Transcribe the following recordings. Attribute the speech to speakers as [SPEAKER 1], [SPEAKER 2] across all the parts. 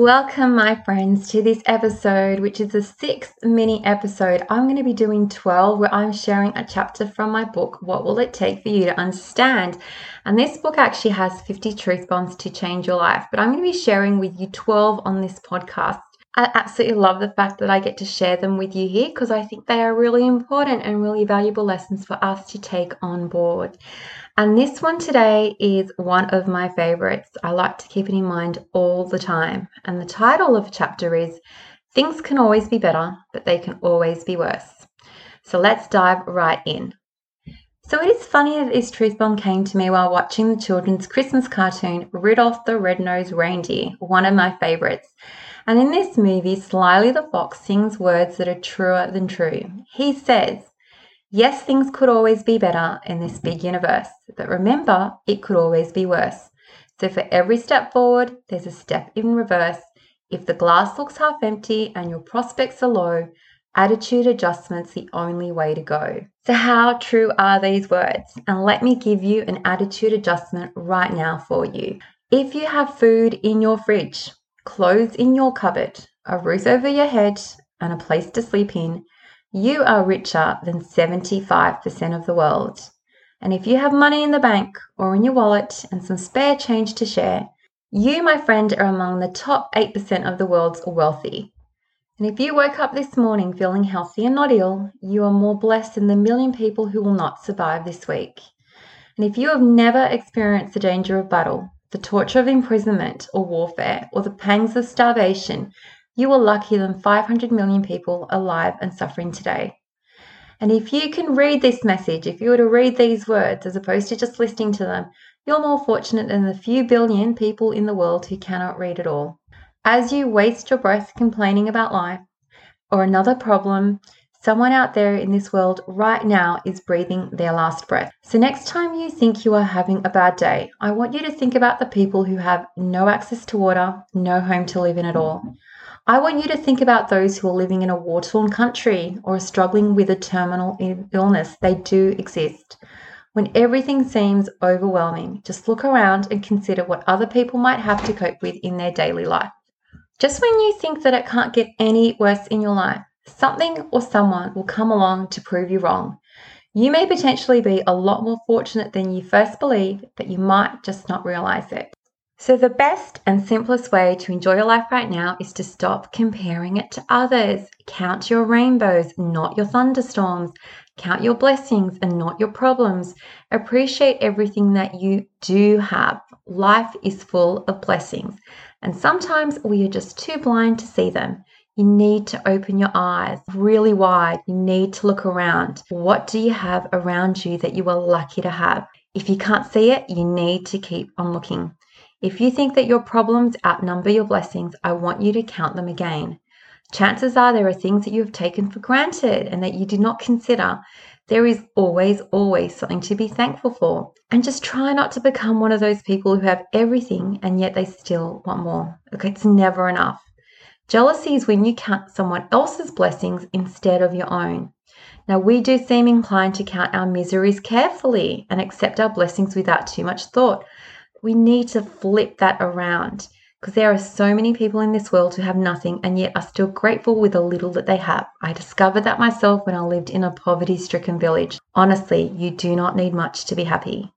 [SPEAKER 1] Welcome, my friends, to this episode, which is the sixth mini episode. I'm going to be doing 12, where I'm sharing a chapter from my book, What Will It Take for You to Understand? And this book actually has 50 truth bombs to change your life, but I'm going to be sharing with you 12 on this podcast. I absolutely love the fact that I get to share them with you here because I think they are really important and really valuable lessons for us to take on board. And this one today is one of my favorites. I like to keep it in mind all the time. And the title of the chapter is Things Can Always Be Better, but They Can Always Be Worse. So let's dive right in. So it is funny that this truth bomb came to me while watching the children's Christmas cartoon Rudolph the Red-Nosed Reindeer, one of my favorites. And in this movie, Slyly the Fox sings words that are truer than true. He says, Yes, things could always be better in this big universe, but remember, it could always be worse. So for every step forward, there's a step in reverse. If the glass looks half empty and your prospects are low, attitude adjustment's the only way to go. So how true are these words? And let me give you an attitude adjustment right now for you. If you have food in your fridge, clothes in your cupboard, a roof over your head, and a place to sleep in, you are richer than 75% of the world. And if you have money in the bank or in your wallet and some spare change to share, you, my friend, are among the top 8% of the world's wealthy. And if you woke up this morning feeling healthy and not ill, you are more blessed than the million people who will not survive this week. And if you have never experienced the danger of battle, the torture of imprisonment or warfare, or the pangs of starvation, you are luckier than 500 million people alive and suffering today. And if you can read this message, if you were to read these words as opposed to just listening to them, you're more fortunate than the few billion people in the world who cannot read at all. As you waste your breath complaining about life or another problem, someone out there in this world right now is breathing their last breath. So, next time you think you are having a bad day, I want you to think about the people who have no access to water, no home to live in at all. I want you to think about those who are living in a war torn country or are struggling with a terminal illness. They do exist. When everything seems overwhelming, just look around and consider what other people might have to cope with in their daily life. Just when you think that it can't get any worse in your life, something or someone will come along to prove you wrong. You may potentially be a lot more fortunate than you first believe, but you might just not realize it. So, the best and simplest way to enjoy your life right now is to stop comparing it to others. Count your rainbows, not your thunderstorms. Count your blessings and not your problems. Appreciate everything that you do have. Life is full of blessings, and sometimes we are just too blind to see them. You need to open your eyes really wide. You need to look around. What do you have around you that you are lucky to have? If you can't see it, you need to keep on looking. If you think that your problems outnumber your blessings, I want you to count them again. Chances are there are things that you have taken for granted and that you did not consider. There is always, always something to be thankful for. And just try not to become one of those people who have everything and yet they still want more. Okay, it's never enough. Jealousy is when you count someone else's blessings instead of your own. Now, we do seem inclined to count our miseries carefully and accept our blessings without too much thought we need to flip that around because there are so many people in this world who have nothing and yet are still grateful with the little that they have. I discovered that myself when I lived in a poverty stricken village. Honestly, you do not need much to be happy.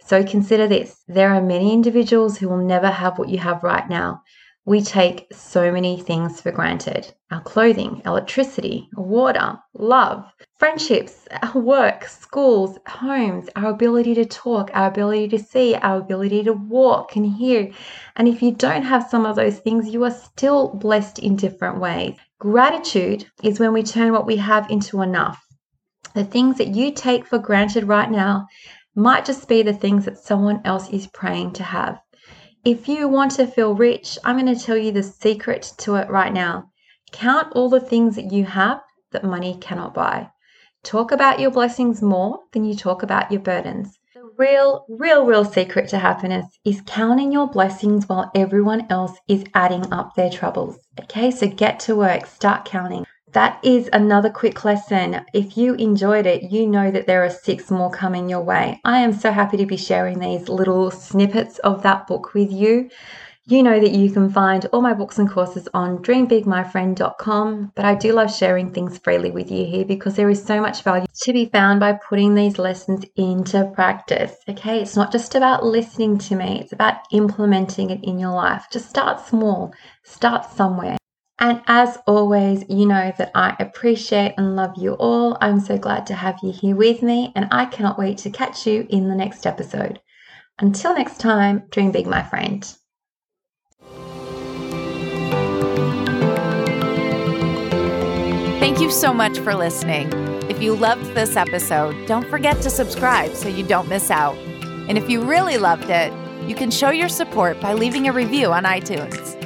[SPEAKER 1] So consider this there are many individuals who will never have what you have right now, we take so many things for granted our clothing, electricity, water, love, friendships, our work, schools, homes, our ability to talk, our ability to see, our ability to walk and hear. And if you don't have some of those things, you are still blessed in different ways. Gratitude is when we turn what we have into enough. The things that you take for granted right now might just be the things that someone else is praying to have. If you want to feel rich, I'm going to tell you the secret to it right now. Count all the things that you have that money cannot buy. Talk about your blessings more than you talk about your burdens. The real, real, real secret to happiness is counting your blessings while everyone else is adding up their troubles. Okay, so get to work, start counting. That is another quick lesson. If you enjoyed it, you know that there are six more coming your way. I am so happy to be sharing these little snippets of that book with you. You know that you can find all my books and courses on dreambigmyfriend.com, but I do love sharing things freely with you here because there is so much value to be found by putting these lessons into practice. Okay, it's not just about listening to me, it's about implementing it in your life. Just start small, start somewhere. And as always, you know that I appreciate and love you all. I'm so glad to have you here with me, and I cannot wait to catch you in the next episode. Until next time, dream big, my friend.
[SPEAKER 2] Thank you so much for listening. If you loved this episode, don't forget to subscribe so you don't miss out. And if you really loved it, you can show your support by leaving a review on iTunes.